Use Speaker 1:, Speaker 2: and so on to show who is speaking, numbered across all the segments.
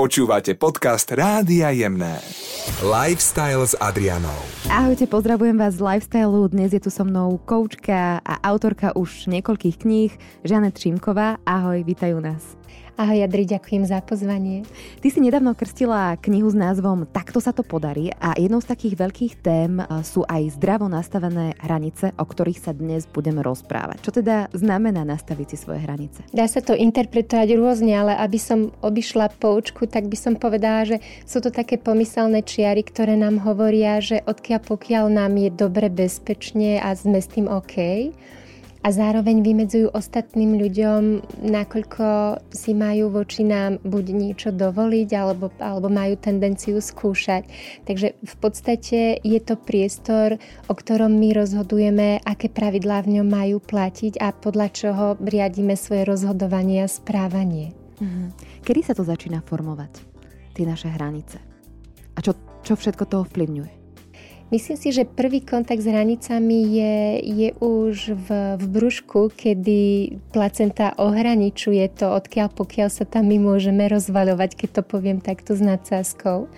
Speaker 1: Počúvate podcast Rádia Jemné. Lifestyle s Adrianou.
Speaker 2: Ahojte, pozdravujem vás z Lifestyle. Dnes je tu so mnou koučka a autorka už niekoľkých kníh, Žanet Šimková. Ahoj, vítajú nás.
Speaker 3: Ahoj Jadri, ďakujem za pozvanie.
Speaker 2: Ty si nedávno krstila knihu s názvom Takto sa to podarí a jednou z takých veľkých tém sú aj zdravo nastavené hranice, o ktorých sa dnes budeme rozprávať. Čo teda znamená nastaviť si svoje hranice?
Speaker 3: Dá sa to interpretovať rôzne, ale aby som obišla poučku, tak by som povedala, že sú to také pomyselné čiary, ktoré nám hovoria, že odkiaľ pokiaľ nám je dobre, bezpečne a sme s tým OK, a zároveň vymedzujú ostatným ľuďom, nakoľko si majú voči nám buď niečo dovoliť, alebo, alebo majú tendenciu skúšať. Takže v podstate je to priestor, o ktorom my rozhodujeme, aké pravidlá v ňom majú platiť a podľa čoho riadíme svoje rozhodovanie a správanie.
Speaker 2: Mhm. Kedy sa to začína formovať, tie naše hranice? A čo, čo všetko to ovplyvňuje?
Speaker 3: Myslím si, že prvý kontakt s hranicami je, je už v, v brúšku, kedy placenta ohraničuje to, odkiaľ pokiaľ sa tam my môžeme rozvaľovať, keď to poviem takto s nadsázkou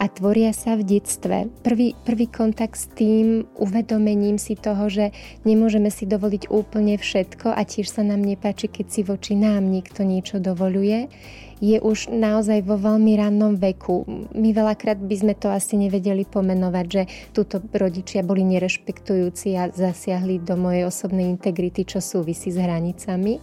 Speaker 3: a tvoria sa v detstve. Prvý, prvý kontakt s tým uvedomením si toho, že nemôžeme si dovoliť úplne všetko a tiež sa nám nepáči, keď si voči nám niekto niečo dovoluje, je už naozaj vo veľmi rannom veku. My veľakrát by sme to asi nevedeli pomenovať, že túto rodičia boli nerešpektujúci a zasiahli do mojej osobnej integrity, čo súvisí s hranicami.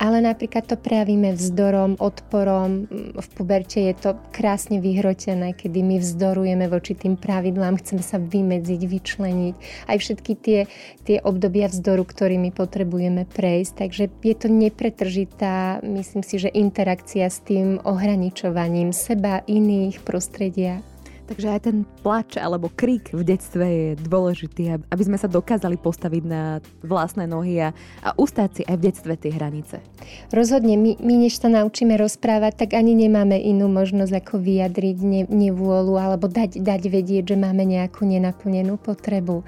Speaker 3: Ale napríklad to prejavíme vzdorom, odporom. V puberte je to krásne vyhrotené, kedy my vzdorujeme voči tým pravidlám, chceme sa vymedziť, vyčleniť. Aj všetky tie, tie obdobia vzdoru, ktorými potrebujeme prejsť. Takže je to nepretržitá, myslím si, že interakcia s tým, tým ohraničovaním seba, iných, prostredia.
Speaker 2: Takže aj ten plač alebo krik v detstve je dôležitý, aby sme sa dokázali postaviť na vlastné nohy a, a ustáť si aj v detstve tie hranice.
Speaker 3: Rozhodne, my, my než sa naučíme rozprávať, tak ani nemáme inú možnosť ako vyjadriť ne, nevôľu alebo dať, dať vedieť, že máme nejakú nenaplnenú potrebu.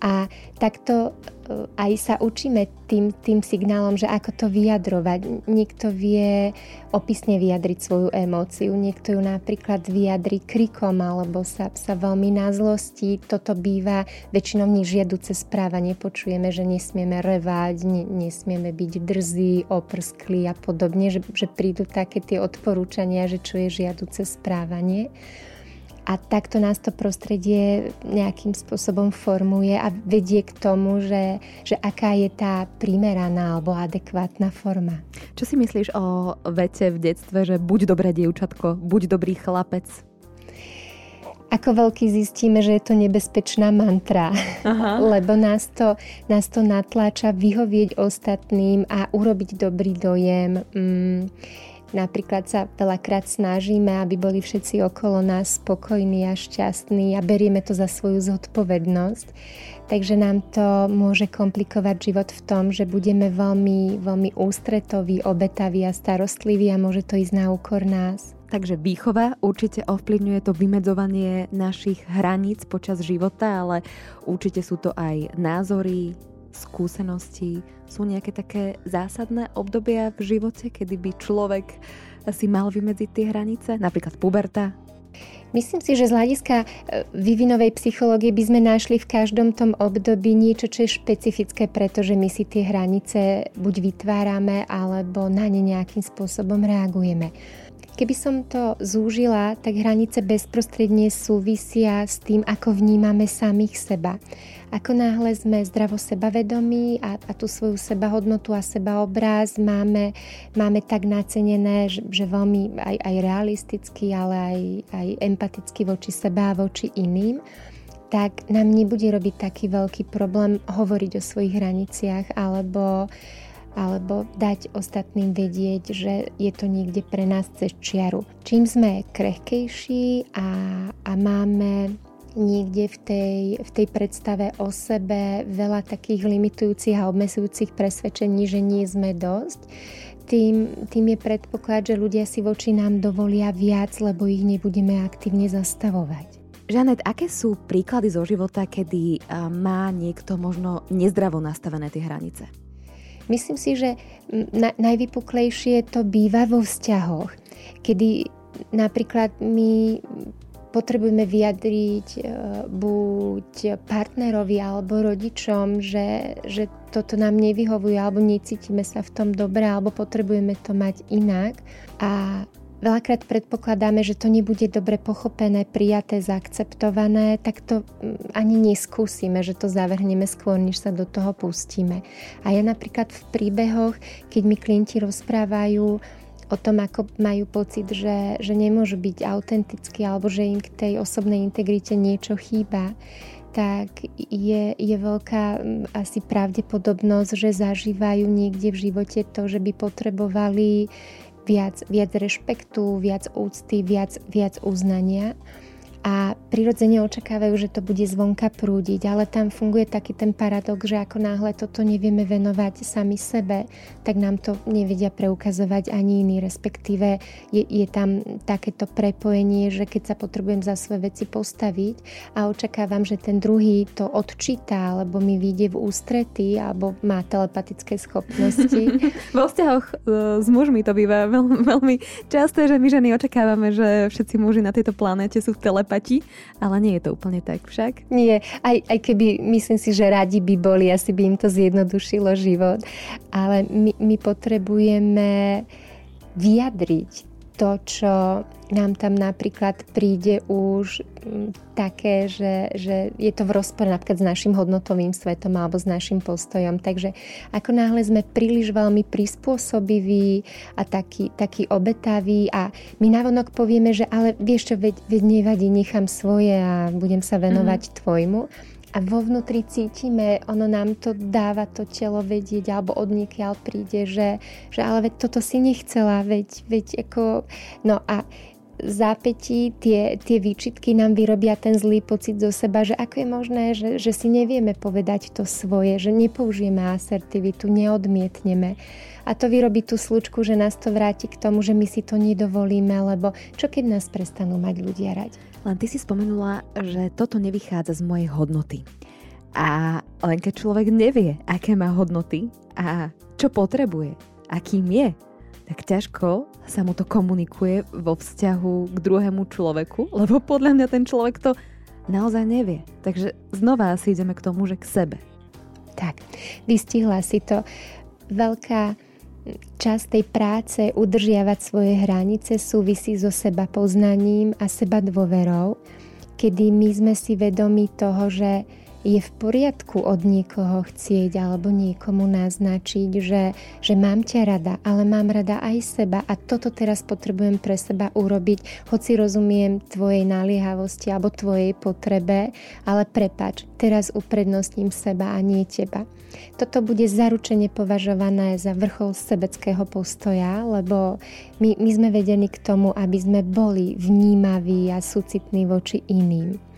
Speaker 3: A takto e, aj sa učíme tým, tým signálom, že ako to vyjadrovať. Niekto vie opisne vyjadriť svoju emóciu, niekto ju napríklad vyjadri krikom alebo sa, sa veľmi na zlosti. Toto býva väčšinou nežiaduce správanie. Počujeme, že nesmieme revať, ne, nesmieme byť drzí, oprsklí a podobne, že, že prídu také tie odporúčania, že čo je žiaduce správanie a takto nás to prostredie nejakým spôsobom formuje a vedie k tomu, že, že aká je tá primeraná alebo adekvátna forma.
Speaker 2: Čo si myslíš o vete v detstve, že buď dobré dievčatko, buď dobrý chlapec?
Speaker 3: Ako veľký zistíme, že je to nebezpečná mantra, Aha. lebo nás to, nás to natláča vyhovieť ostatným a urobiť dobrý dojem. Mm, Napríklad sa veľakrát snažíme, aby boli všetci okolo nás spokojní a šťastní a berieme to za svoju zodpovednosť. Takže nám to môže komplikovať život v tom, že budeme veľmi, veľmi ústretoví, obetaví a starostliví a môže to ísť na úkor nás.
Speaker 2: Takže výchova určite ovplyvňuje to vymedzovanie našich hraníc počas života, ale určite sú to aj názory, skúsenosti? Sú nejaké také zásadné obdobia v živote, kedy by človek si mal vymedziť tie hranice? Napríklad puberta?
Speaker 3: Myslím si, že z hľadiska e, vývinovej psychológie by sme našli v každom tom období niečo, čo je špecifické, pretože my si tie hranice buď vytvárame, alebo na ne nejakým spôsobom reagujeme. Keby som to zúžila, tak hranice bezprostredne súvisia s tým, ako vnímame samých seba. Ako náhle sme zdravo sebavedomí a, a tú svoju sebahodnotu a sebaobráz máme, máme tak nacenené, že, že veľmi aj, aj realisticky, ale aj, aj empaticky voči seba a voči iným, tak nám nebude robiť taký veľký problém hovoriť o svojich hraniciach alebo alebo dať ostatným vedieť, že je to niekde pre nás cez čiaru. Čím sme krehkejší a, a máme niekde v tej, v tej predstave o sebe veľa takých limitujúcich a obmedzujúcich presvedčení, že nie sme dosť, tým, tým je predpoklad, že ľudia si voči nám dovolia viac, lebo ich nebudeme aktívne zastavovať.
Speaker 2: Žanet, aké sú príklady zo života, kedy má niekto možno nezdravo nastavené tie hranice?
Speaker 3: Myslím si, že na, najvypuklejšie to býva vo vzťahoch, kedy napríklad my potrebujeme vyjadriť e, buď partnerovi alebo rodičom, že, že toto nám nevyhovuje alebo necítime sa v tom dobre alebo potrebujeme to mať inak. A veľakrát predpokladáme, že to nebude dobre pochopené, prijaté, zaakceptované, tak to mm, ani neskúsime, že to zavrhneme skôr, než sa do toho pustíme. A ja napríklad v príbehoch, keď mi klienti rozprávajú o tom, ako majú pocit, že, že nemôžu byť autentickí alebo že im k tej osobnej integrite niečo chýba, tak je, je veľká asi pravdepodobnosť, že zažívajú niekde v živote to, že by potrebovali viac, viac rešpektu, viac úcty, viac, viac uznania a prirodzene očakávajú, že to bude zvonka prúdiť, ale tam funguje taký ten paradox, že ako náhle toto nevieme venovať sami sebe, tak nám to nevedia preukazovať ani iní, respektíve je, je tam takéto prepojenie, že keď sa potrebujem za svoje veci postaviť a očakávam, že ten druhý to odčíta, alebo mi vyjde v ústrety, alebo má telepatické schopnosti.
Speaker 2: Vo vzťahoch e, s mužmi to býva veľmi, veľmi časté, že my ženy očakávame, že všetci muži na tejto planete sú v telepati telepati, ale nie je to úplne tak však.
Speaker 3: Nie, aj, aj keby myslím si, že radi by boli, asi by im to zjednodušilo život, ale my, my potrebujeme vyjadriť to, čo nám tam napríklad príde už mm, také, že, že je to v rozpore napríklad s našim hodnotovým svetom alebo s našim postojom. Takže ako náhle sme príliš veľmi prispôsobiví a taký, taký obetavý a my navonok povieme, že ale vieš čo, veď, veď nevadí, nechám svoje a budem sa venovať mm-hmm. tvojmu a vo vnútri cítime, ono nám to dáva to telo vedieť, alebo odniekiaľ príde, že, že ale veď toto si nechcela, veď, veď ako... No a zápätí tie, tie výčitky nám vyrobia ten zlý pocit zo seba, že ako je možné, že, že si nevieme povedať to svoje, že nepoužijeme asertivitu, neodmietneme. A to vyrobí tú slučku, že nás to vráti k tomu, že my si to nedovolíme, lebo čo keď nás prestanú mať ľudia rať?
Speaker 2: Len ty si spomenula, že toto nevychádza z mojej hodnoty. A len keď človek nevie, aké má hodnoty a čo potrebuje, akým je, tak ťažko sa mu to komunikuje vo vzťahu k druhému človeku, lebo podľa mňa ten človek to naozaj nevie. Takže znova si ideme k tomu, že k sebe.
Speaker 3: Tak, vystihla si to. Veľká časť tej práce udržiavať svoje hranice súvisí so seba poznaním a seba dôverou, kedy my sme si vedomi toho, že je v poriadku od niekoho chcieť alebo niekomu naznačiť, že, že mám ťa rada, ale mám rada aj seba a toto teraz potrebujem pre seba urobiť, hoci rozumiem tvojej naliehavosti alebo tvojej potrebe, ale prepač, teraz uprednostním seba a nie teba. Toto bude zaručene považované za vrchol sebeckého postoja, lebo my, my sme vedení k tomu, aby sme boli vnímaví a súcitní voči iným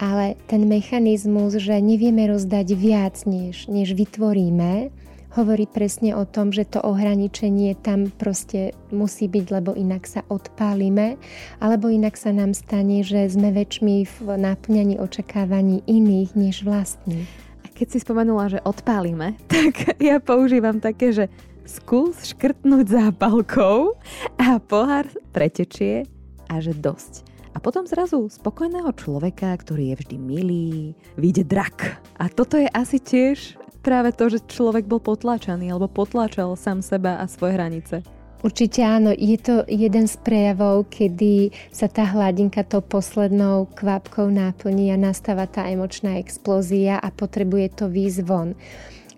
Speaker 3: ale ten mechanizmus, že nevieme rozdať viac, než, než vytvoríme, hovorí presne o tom, že to ohraničenie tam proste musí byť, lebo inak sa odpálime, alebo inak sa nám stane, že sme väčšmi v náplňaní očakávaní iných než vlastní.
Speaker 2: A keď si spomenula, že odpálime, tak ja používam také, že skús škrtnúť zápalkou a pohár pretečie a že dosť. A potom zrazu spokojného človeka, ktorý je vždy milý, vyjde drak. A toto je asi tiež práve to, že človek bol potláčaný alebo potláčal sám seba a svoje hranice.
Speaker 3: Určite áno, je to jeden z prejavov, kedy sa tá hladinka tou poslednou kvapkou náplní a nastáva tá emočná explózia a potrebuje to výjsť von.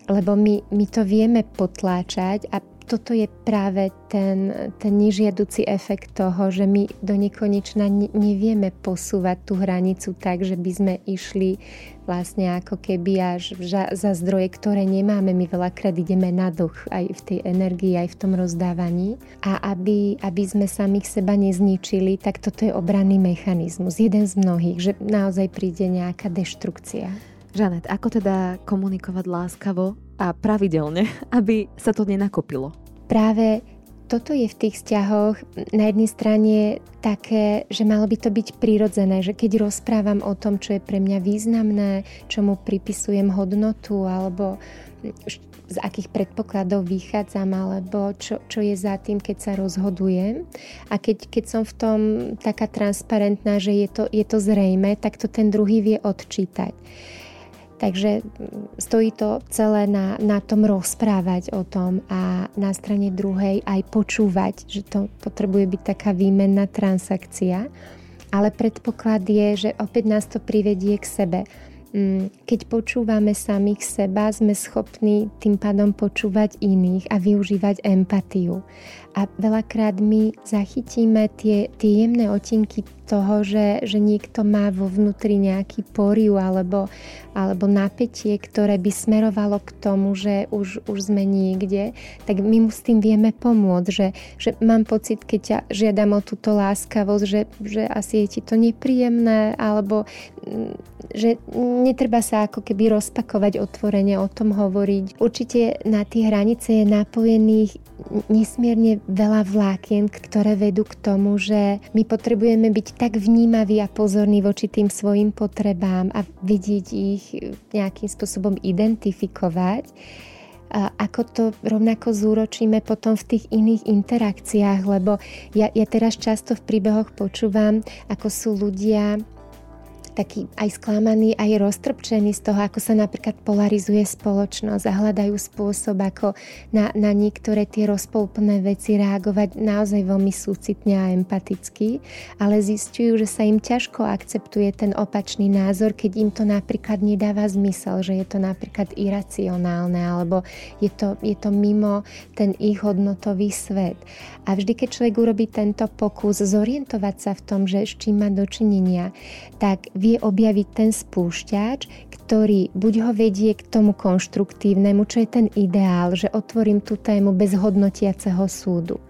Speaker 3: Lebo my, my to vieme potláčať a toto je práve ten, ten nežiaduci efekt toho, že my do nekonečna nevieme posúvať tú hranicu tak, že by sme išli vlastne ako keby až za zdroje, ktoré nemáme. My veľakrát ideme na duch aj v tej energii, aj v tom rozdávaní. A aby, aby sme samých seba nezničili, tak toto je obranný mechanizmus. Jeden z mnohých, že naozaj príde nejaká deštrukcia.
Speaker 2: Žanet, ako teda komunikovať láskavo a pravidelne, aby sa to nenakopilo?
Speaker 3: Práve toto je v tých vzťahoch na jednej strane také, že malo by to byť prirodzené, že keď rozprávam o tom, čo je pre mňa významné, čomu pripisujem hodnotu alebo z akých predpokladov vychádzam alebo čo, čo je za tým, keď sa rozhodujem. A keď, keď som v tom taká transparentná, že je to, je to zrejme, tak to ten druhý vie odčítať. Takže stojí to celé na, na tom rozprávať o tom a na strane druhej aj počúvať, že to potrebuje byť taká výmenná transakcia. Ale predpoklad je, že opäť nás to privedie k sebe keď počúvame samých seba, sme schopní tým pádom počúvať iných a využívať empatiu. A veľakrát my zachytíme tie, tie jemné otinky toho, že, že niekto má vo vnútri nejaký poriu alebo, alebo napätie, ktoré by smerovalo k tomu, že už, už sme niekde, tak my mu s tým vieme pomôcť, že, že mám pocit, keď ťa žiadam o túto láskavosť, že, že asi je ti to nepríjemné, alebo mm, že netreba sa ako keby rozpakovať otvorene o tom hovoriť. Určite na tie hranice je napojených nesmierne veľa vlákien, ktoré vedú k tomu, že my potrebujeme byť tak vnímaví a pozorní voči tým svojim potrebám a vidieť ich nejakým spôsobom identifikovať. A ako to rovnako zúročíme potom v tých iných interakciách, lebo ja, ja teraz často v príbehoch počúvam, ako sú ľudia taký aj sklamaný, aj roztrpčený z toho, ako sa napríklad polarizuje spoločnosť a hľadajú spôsob, ako na, na niektoré tie rozpolpné veci reagovať naozaj veľmi súcitne a empaticky, ale zistujú, že sa im ťažko akceptuje ten opačný názor, keď im to napríklad nedáva zmysel, že je to napríklad iracionálne alebo je to, je to mimo ten ich hodnotový svet. A vždy, keď človek urobí tento pokus zorientovať sa v tom, že s čím má dočinenia, tak vie objaviť ten spúšťač, ktorý buď ho vedie k tomu konštruktívnemu, čo je ten ideál, že otvorím tú tému bez hodnotiaceho súdu.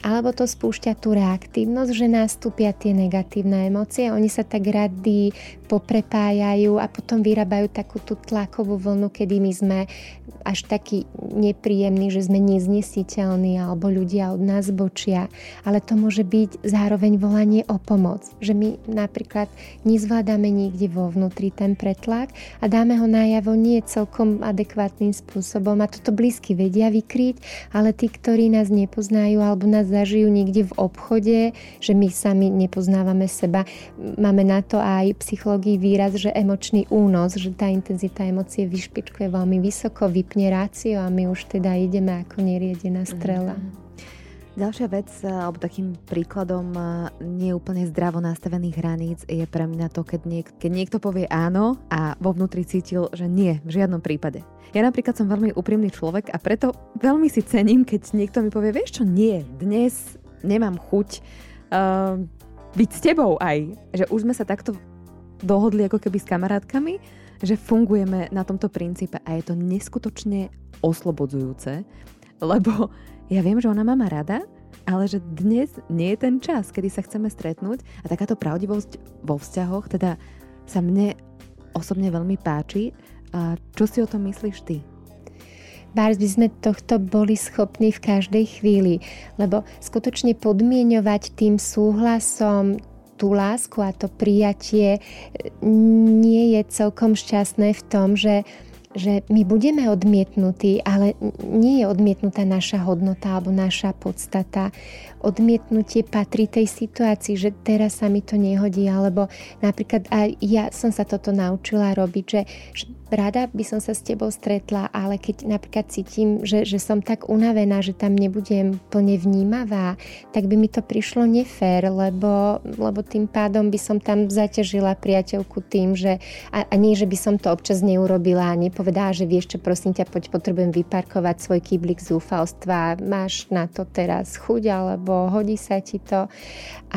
Speaker 3: Alebo to spúšťa tú reaktívnosť, že nastúpia tie negatívne emócie, oni sa tak rady poprepájajú a potom vyrábajú takú tú tlakovú vlnu, kedy my sme až taký nepríjemní, že sme neznesiteľní alebo ľudia od nás bočia. Ale to môže byť zároveň volanie o pomoc, že my napríklad nezvládame niekde vo vnútri ten pretlak a dáme ho najavo nie celkom adekvátnym spôsobom a toto blízky vedia vykryť, ale tí, ktorí nás nepoznajú alebo nás zažijú niekde v obchode, že my sami nepoznávame seba. Máme na to aj psychológii výraz, že emočný únos, že tá intenzita emócie vyšpičkuje veľmi vysoko, vypne rácio a my už teda ideme ako neriedená strela. Mm-hmm.
Speaker 2: Ďalšia vec, alebo takým príkladom neúplne zdravo nastavených hraníc je pre mňa to, keď, niek- keď niekto povie áno a vo vnútri cítil, že nie, v žiadnom prípade. Ja napríklad som veľmi úprimný človek a preto veľmi si cením, keď niekto mi povie, vieš čo, nie, dnes nemám chuť uh, byť s tebou aj. Že už sme sa takto dohodli ako keby s kamarátkami, že fungujeme na tomto princípe a je to neskutočne oslobodzujúce, lebo ja viem, že ona má rada, ale že dnes nie je ten čas, kedy sa chceme stretnúť a takáto pravdivosť vo vzťahoch teda sa mne osobne veľmi páči a čo si o tom myslíš ty?
Speaker 3: Bárs by sme tohto boli schopní v každej chvíli, lebo skutočne podmienovať tým súhlasom tú lásku a to prijatie nie je celkom šťastné v tom, že že my budeme odmietnutí, ale nie je odmietnutá naša hodnota alebo naša podstata. Odmietnutie patrí tej situácii, že teraz sa mi to nehodí, alebo napríklad aj ja som sa toto naučila robiť, že rada by som sa s tebou stretla, ale keď napríklad cítim, že, že som tak unavená, že tam nebudem plne vnímavá, tak by mi to prišlo nefér, lebo, lebo tým pádom by som tam zaťažila priateľku tým, že a, a nie, že by som to občas neurobila a nepovedala, že vieš čo, prosím ťa, poď, potrebujem vyparkovať svoj kýblik zúfalstva, máš na to teraz chuť, alebo hodí sa ti to.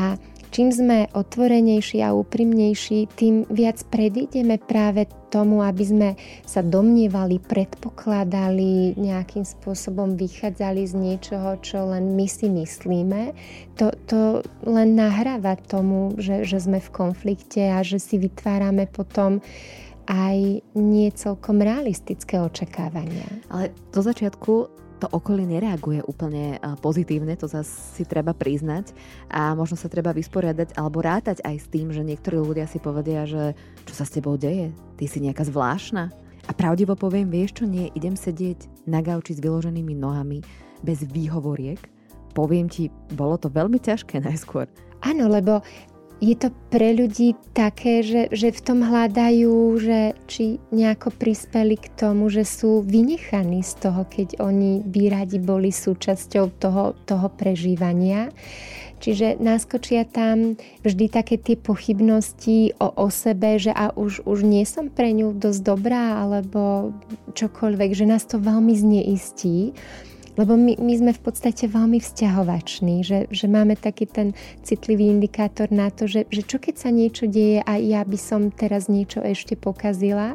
Speaker 3: A Čím sme otvorenejší a úprimnejší, tým viac predídeme práve tomu, aby sme sa domnievali, predpokladali, nejakým spôsobom vychádzali z niečoho, čo len my si myslíme. To, to len nahráva tomu, že, že sme v konflikte a že si vytvárame potom aj nie celkom realistické očakávania.
Speaker 2: Ale do začiatku to okolie nereaguje úplne pozitívne, to zase si treba priznať a možno sa treba vysporiadať alebo rátať aj s tým, že niektorí ľudia si povedia, že čo sa s tebou deje, ty si nejaká zvláštna. A pravdivo poviem, vieš čo nie, idem sedieť na gauči s vyloženými nohami, bez výhovoriek. Poviem ti, bolo to veľmi ťažké najskôr.
Speaker 3: Áno, lebo je to pre ľudí také, že, že v tom hľadajú, že či nejako prispeli k tomu, že sú vynechaní z toho, keď oni by radi boli súčasťou toho, toho prežívania. Čiže naskočia tam vždy také tie pochybnosti o, o sebe, že a už, už nie som pre ňu dosť dobrá, alebo čokoľvek, že nás to veľmi zneistí. Lebo my, my sme v podstate veľmi vzťahovační, že, že máme taký ten citlivý indikátor na to, že, že čo keď sa niečo deje a ja by som teraz niečo ešte pokazila,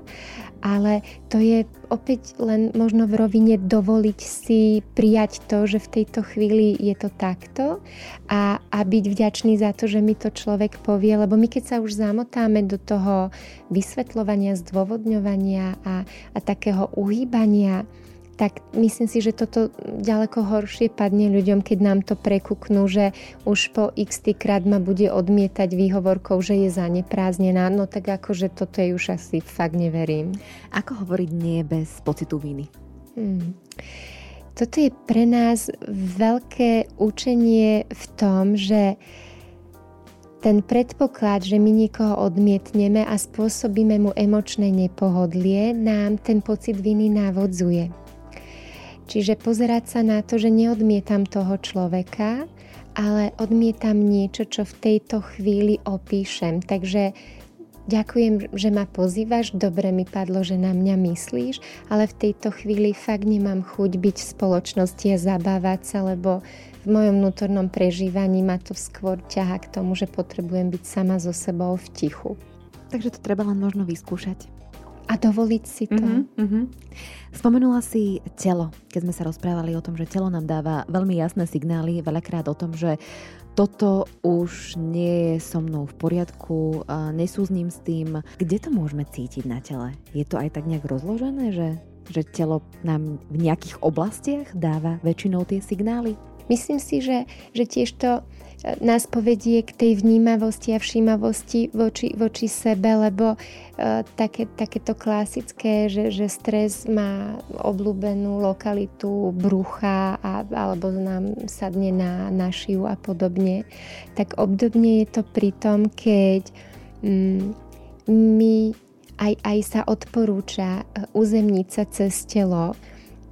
Speaker 3: ale to je opäť len možno v rovine dovoliť si prijať to, že v tejto chvíli je to takto a, a byť vďačný za to, že mi to človek povie, lebo my keď sa už zamotáme do toho vysvetľovania, zdôvodňovania a, a takého uhýbania, tak myslím si, že toto ďaleko horšie padne ľuďom, keď nám to prekúknú, že už po x krát ma bude odmietať výhovorkou, že je zaneprázdnená. No tak akože toto je už asi fakt neverím.
Speaker 2: Ako hovoriť nie bez pocitu viny? Hmm.
Speaker 3: Toto je pre nás veľké učenie v tom, že ten predpoklad, že my niekoho odmietneme a spôsobíme mu emočné nepohodlie, nám ten pocit viny navodzuje. Čiže pozerať sa na to, že neodmietam toho človeka, ale odmietam niečo, čo v tejto chvíli opíšem. Takže ďakujem, že ma pozývaš, dobre mi padlo, že na mňa myslíš, ale v tejto chvíli fakt nemám chuť byť v spoločnosti a zabávať sa, lebo v mojom vnútornom prežívaní ma to skôr ťaha k tomu, že potrebujem byť sama so sebou v tichu.
Speaker 2: Takže to treba len možno vyskúšať
Speaker 3: a dovoliť si to. Uh-huh, uh-huh.
Speaker 2: Spomenula si telo, keď sme sa rozprávali o tom, že telo nám dáva veľmi jasné signály, veľakrát o tom, že toto už nie je so mnou v poriadku, nesúzním s tým. Kde to môžeme cítiť na tele? Je to aj tak nejak rozložené, že, že telo nám v nejakých oblastiach dáva väčšinou tie signály?
Speaker 3: Myslím si, že, že tiež to nás povedie k tej vnímavosti a všímavosti voči, voči sebe, lebo uh, také, takéto klasické, že, že stres má obľúbenú lokalitu brucha a, alebo nám sadne na, na šiju a podobne, tak obdobne je to pri tom, keď mm, my aj, aj sa odporúča e, uzemniť sa cez telo,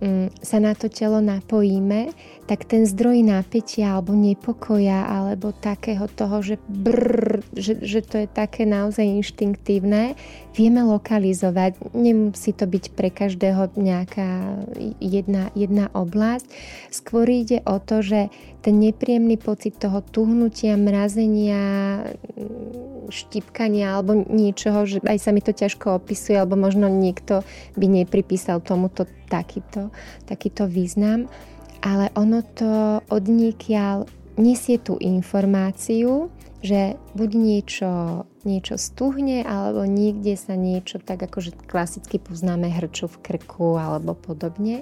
Speaker 3: mm, sa na to telo napojíme, tak ten zdroj napätia alebo nepokoja alebo takého toho, že brr, že, že to je také naozaj inštinktívne, vieme lokalizovať. Nemusí to byť pre každého nejaká jedna, jedna oblasť. Skôr ide o to, že ten nepríjemný pocit toho tuhnutia, mrazenia, štipkania alebo niečoho, že aj sa mi to ťažko opisuje, alebo možno niekto by nepripísal tomuto takýto, takýto význam ale ono to odnikiaľ nesie tú informáciu, že buď niečo, niečo stuhne, alebo niekde sa niečo, tak akože klasicky poznáme hrču v krku alebo podobne,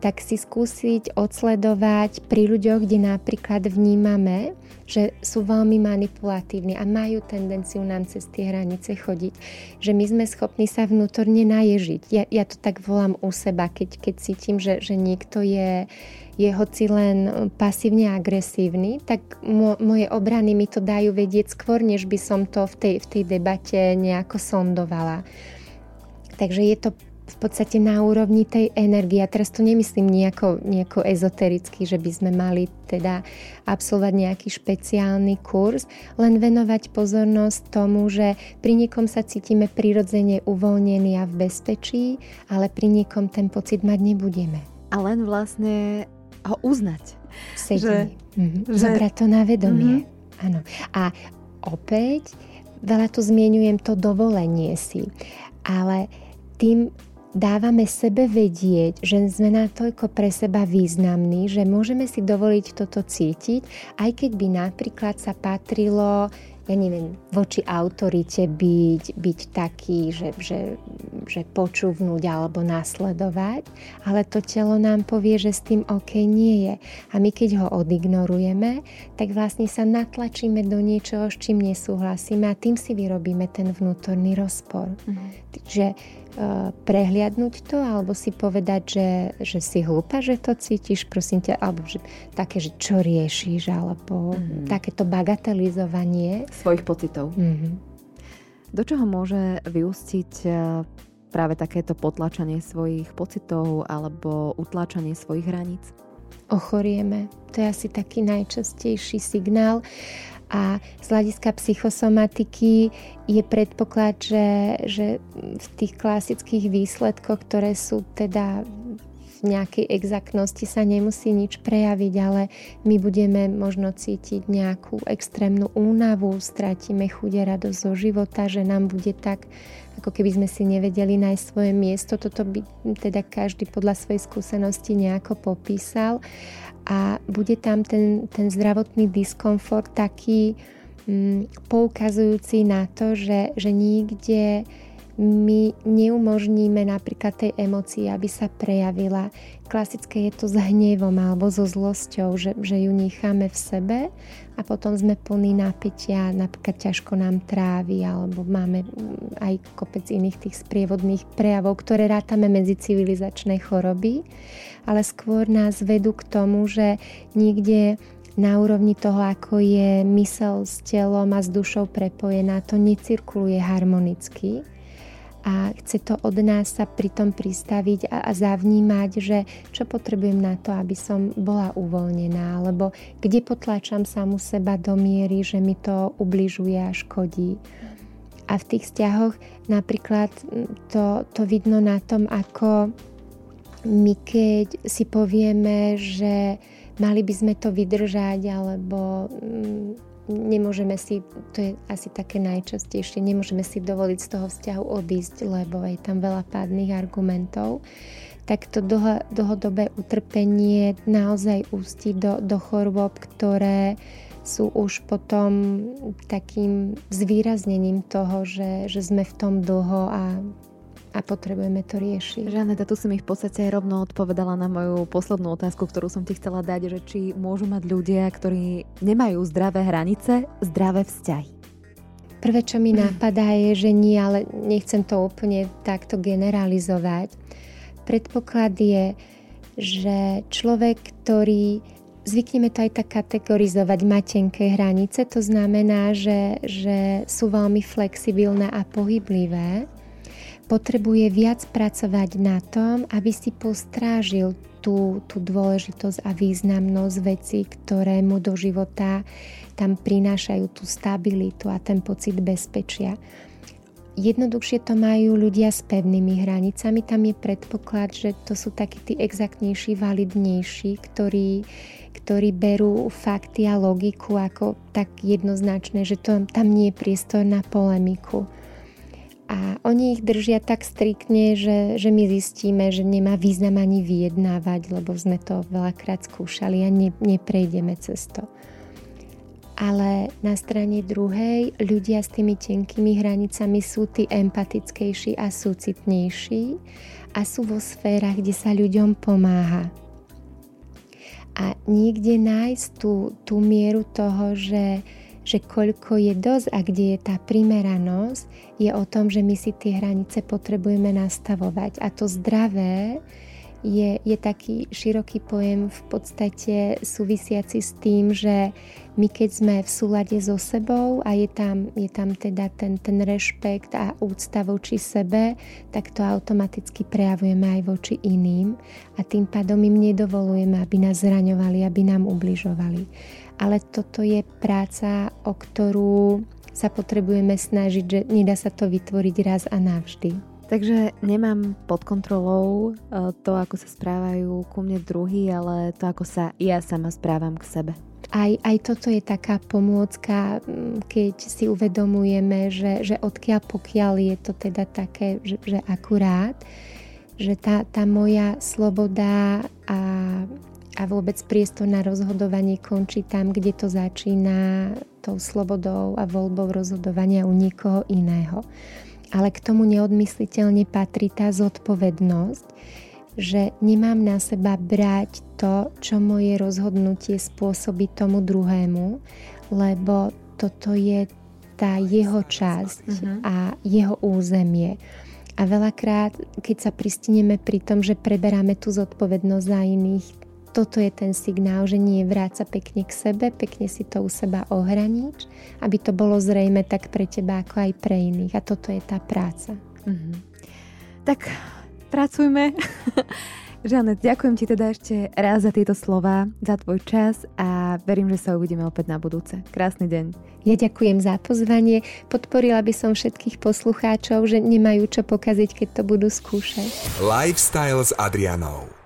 Speaker 3: tak si skúsiť odsledovať pri ľuďoch, kde napríklad vnímame, že sú veľmi manipulatívni a majú tendenciu nám cez tie hranice chodiť, že my sme schopní sa vnútorne naježiť. Ja, ja to tak volám u seba, keď, keď cítim, že, že niekto je je hoci len pasívne agresívny, tak mo- moje obrany mi to dajú vedieť skôr, než by som to v tej, v tej debate nejako sondovala. Takže je to v podstate na úrovni tej energie. A teraz to nemyslím nejako, nejako ezotericky, že by sme mali teda absolvovať nejaký špeciálny kurz, len venovať pozornosť tomu, že pri niekom sa cítime prirodzene uvoľnení a v bezpečí, ale pri niekom ten pocit mať nebudeme.
Speaker 2: A len vlastne ho uznať.
Speaker 3: Sedí. Že, mm-hmm. že... Zobrať to na vedomie. Mm-hmm. Áno. A opäť veľa tu zmienujem to dovolenie si. Ale tým dávame sebe vedieť, že sme natoľko pre seba významní, že môžeme si dovoliť toto cítiť, aj keď by napríklad sa patrilo ja neviem, voči autorite byť, byť taký, že, že, že počúvnuť alebo nasledovať, ale to telo nám povie, že s tým OK nie je. A my keď ho odignorujeme, tak vlastne sa natlačíme do niečoho, s čím nesúhlasíme a tým si vyrobíme ten vnútorný rozpor. Takže uh, prehliadnúť to alebo si povedať, že, že si hlúpa, že to cítiš, prosím ťa, alebo že, také, že čo riešiš, alebo mm-hmm. takéto bagatelizovanie
Speaker 2: svojich pocitov. Mm-hmm. Do čoho môže vyústiť e, práve takéto potlačanie svojich pocitov alebo utláčanie svojich hraníc?
Speaker 3: Ochorieme. To je asi taký najčastejší signál. A z hľadiska psychosomatiky je predpoklad, že, že v tých klasických výsledkoch, ktoré sú teda nejakej exaktnosti sa nemusí nič prejaviť, ale my budeme možno cítiť nejakú extrémnu únavu, stratíme chude radosť zo života, že nám bude tak, ako keby sme si nevedeli nájsť svoje miesto. Toto by teda každý podľa svojej skúsenosti nejako popísal. A bude tam ten, ten zdravotný diskomfort taký mm, poukazujúci na to, že, že nikde my neumožníme napríklad tej emocii, aby sa prejavila. Klasické je to s hnevom alebo so zlosťou, že, že ju necháme v sebe a potom sme plní napätia, napríklad ťažko nám trávi alebo máme aj kopec iných tých sprievodných prejavov, ktoré rátame medzi civilizačné choroby, ale skôr nás vedú k tomu, že niekde na úrovni toho, ako je mysel s telom a s dušou prepojená, to necirkuluje harmonicky a chce to od nás sa pri tom pristaviť a, a zavnímať, že čo potrebujem na to, aby som bola uvoľnená, alebo kde potláčam samu seba do miery, že mi to ubližuje a škodí. A v tých vzťahoch napríklad to, to vidno na tom, ako my keď si povieme, že mali by sme to vydržať, alebo nemôžeme si, to je asi také najčastejšie, nemôžeme si dovoliť z toho vzťahu obísť, lebo je tam veľa pádnych argumentov, tak to dlho, dlhodobé utrpenie naozaj ústí do, do chorôb, ktoré sú už potom takým zvýraznením toho, že, že sme v tom dlho a a potrebujeme to riešiť.
Speaker 2: Žaneta, tu si mi v podstate rovno odpovedala na moju poslednú otázku, ktorú som ti chcela dať, že či môžu mať ľudia, ktorí nemajú zdravé hranice, zdravé vzťahy.
Speaker 3: Prvé, čo mi napadá, je, že nie, ale nechcem to úplne takto generalizovať. Predpoklad je, že človek, ktorý Zvykneme to aj tak kategorizovať, má tenké hranice, to znamená, že, že sú veľmi flexibilné a pohyblivé potrebuje viac pracovať na tom, aby si postrážil tú, tú dôležitosť a významnosť veci, ktoré mu do života tam prinášajú tú stabilitu a ten pocit bezpečia. Jednoduchšie to majú ľudia s pevnými hranicami. Tam je predpoklad, že to sú takí tí exaktnejší, validnejší, ktorí, ktorí berú fakty a logiku ako tak jednoznačné, že to, tam nie je priestor na polemiku a oni ich držia tak striktne, že, že my zistíme, že nemá význam ani vyjednávať, lebo sme to veľakrát skúšali a ne, neprejdeme cez to. Ale na strane druhej ľudia s tými tenkými hranicami sú tí empatickejší a súcitnejší a sú vo sférach, kde sa ľuďom pomáha. A niekde nájsť tú, tú mieru toho, že, že koľko je dosť a kde je tá primeranosť, je o tom, že my si tie hranice potrebujeme nastavovať. A to zdravé je, je taký široký pojem v podstate súvisiaci s tým, že my keď sme v súlade so sebou a je tam, je tam teda ten, ten rešpekt a úcta voči sebe, tak to automaticky prejavujeme aj voči iným a tým pádom im nedovolujeme, aby nás zraňovali, aby nám ubližovali ale toto je práca, o ktorú sa potrebujeme snažiť, že nedá sa to vytvoriť raz a navždy.
Speaker 2: Takže nemám pod kontrolou e, to, ako sa správajú ku mne druhý, ale to, ako sa ja sama správam k sebe.
Speaker 3: Aj, aj toto je taká pomôcka, keď si uvedomujeme, že, že odkiaľ pokiaľ je to teda také, že, že akurát, že tá, tá moja sloboda a a vôbec priestor na rozhodovanie končí tam, kde to začína tou slobodou a voľbou rozhodovania u niekoho iného. ale k tomu neodmysliteľne patrí tá zodpovednosť, že nemám na seba brať to, čo moje rozhodnutie spôsobí tomu druhému, lebo toto je tá jeho časť uh-huh. a jeho územie. A veľakrát, keď sa pristineme pri tom, že preberáme tú zodpovednosť za iných, toto je ten signál, že nie vráť sa pekne k sebe, pekne si to u seba ohranič, aby to bolo zrejme tak pre teba, ako aj pre iných. A toto je tá práca. Mm-hmm.
Speaker 2: Tak pracujme. Žanet, ďakujem ti teda ešte raz za tieto slova, za tvoj čas a verím, že sa uvidíme opäť na budúce. Krásny deň.
Speaker 3: Ja ďakujem za pozvanie. Podporila by som všetkých poslucháčov, že nemajú čo pokaziť, keď to budú skúšať.
Speaker 1: Lifestyle s Adrianou.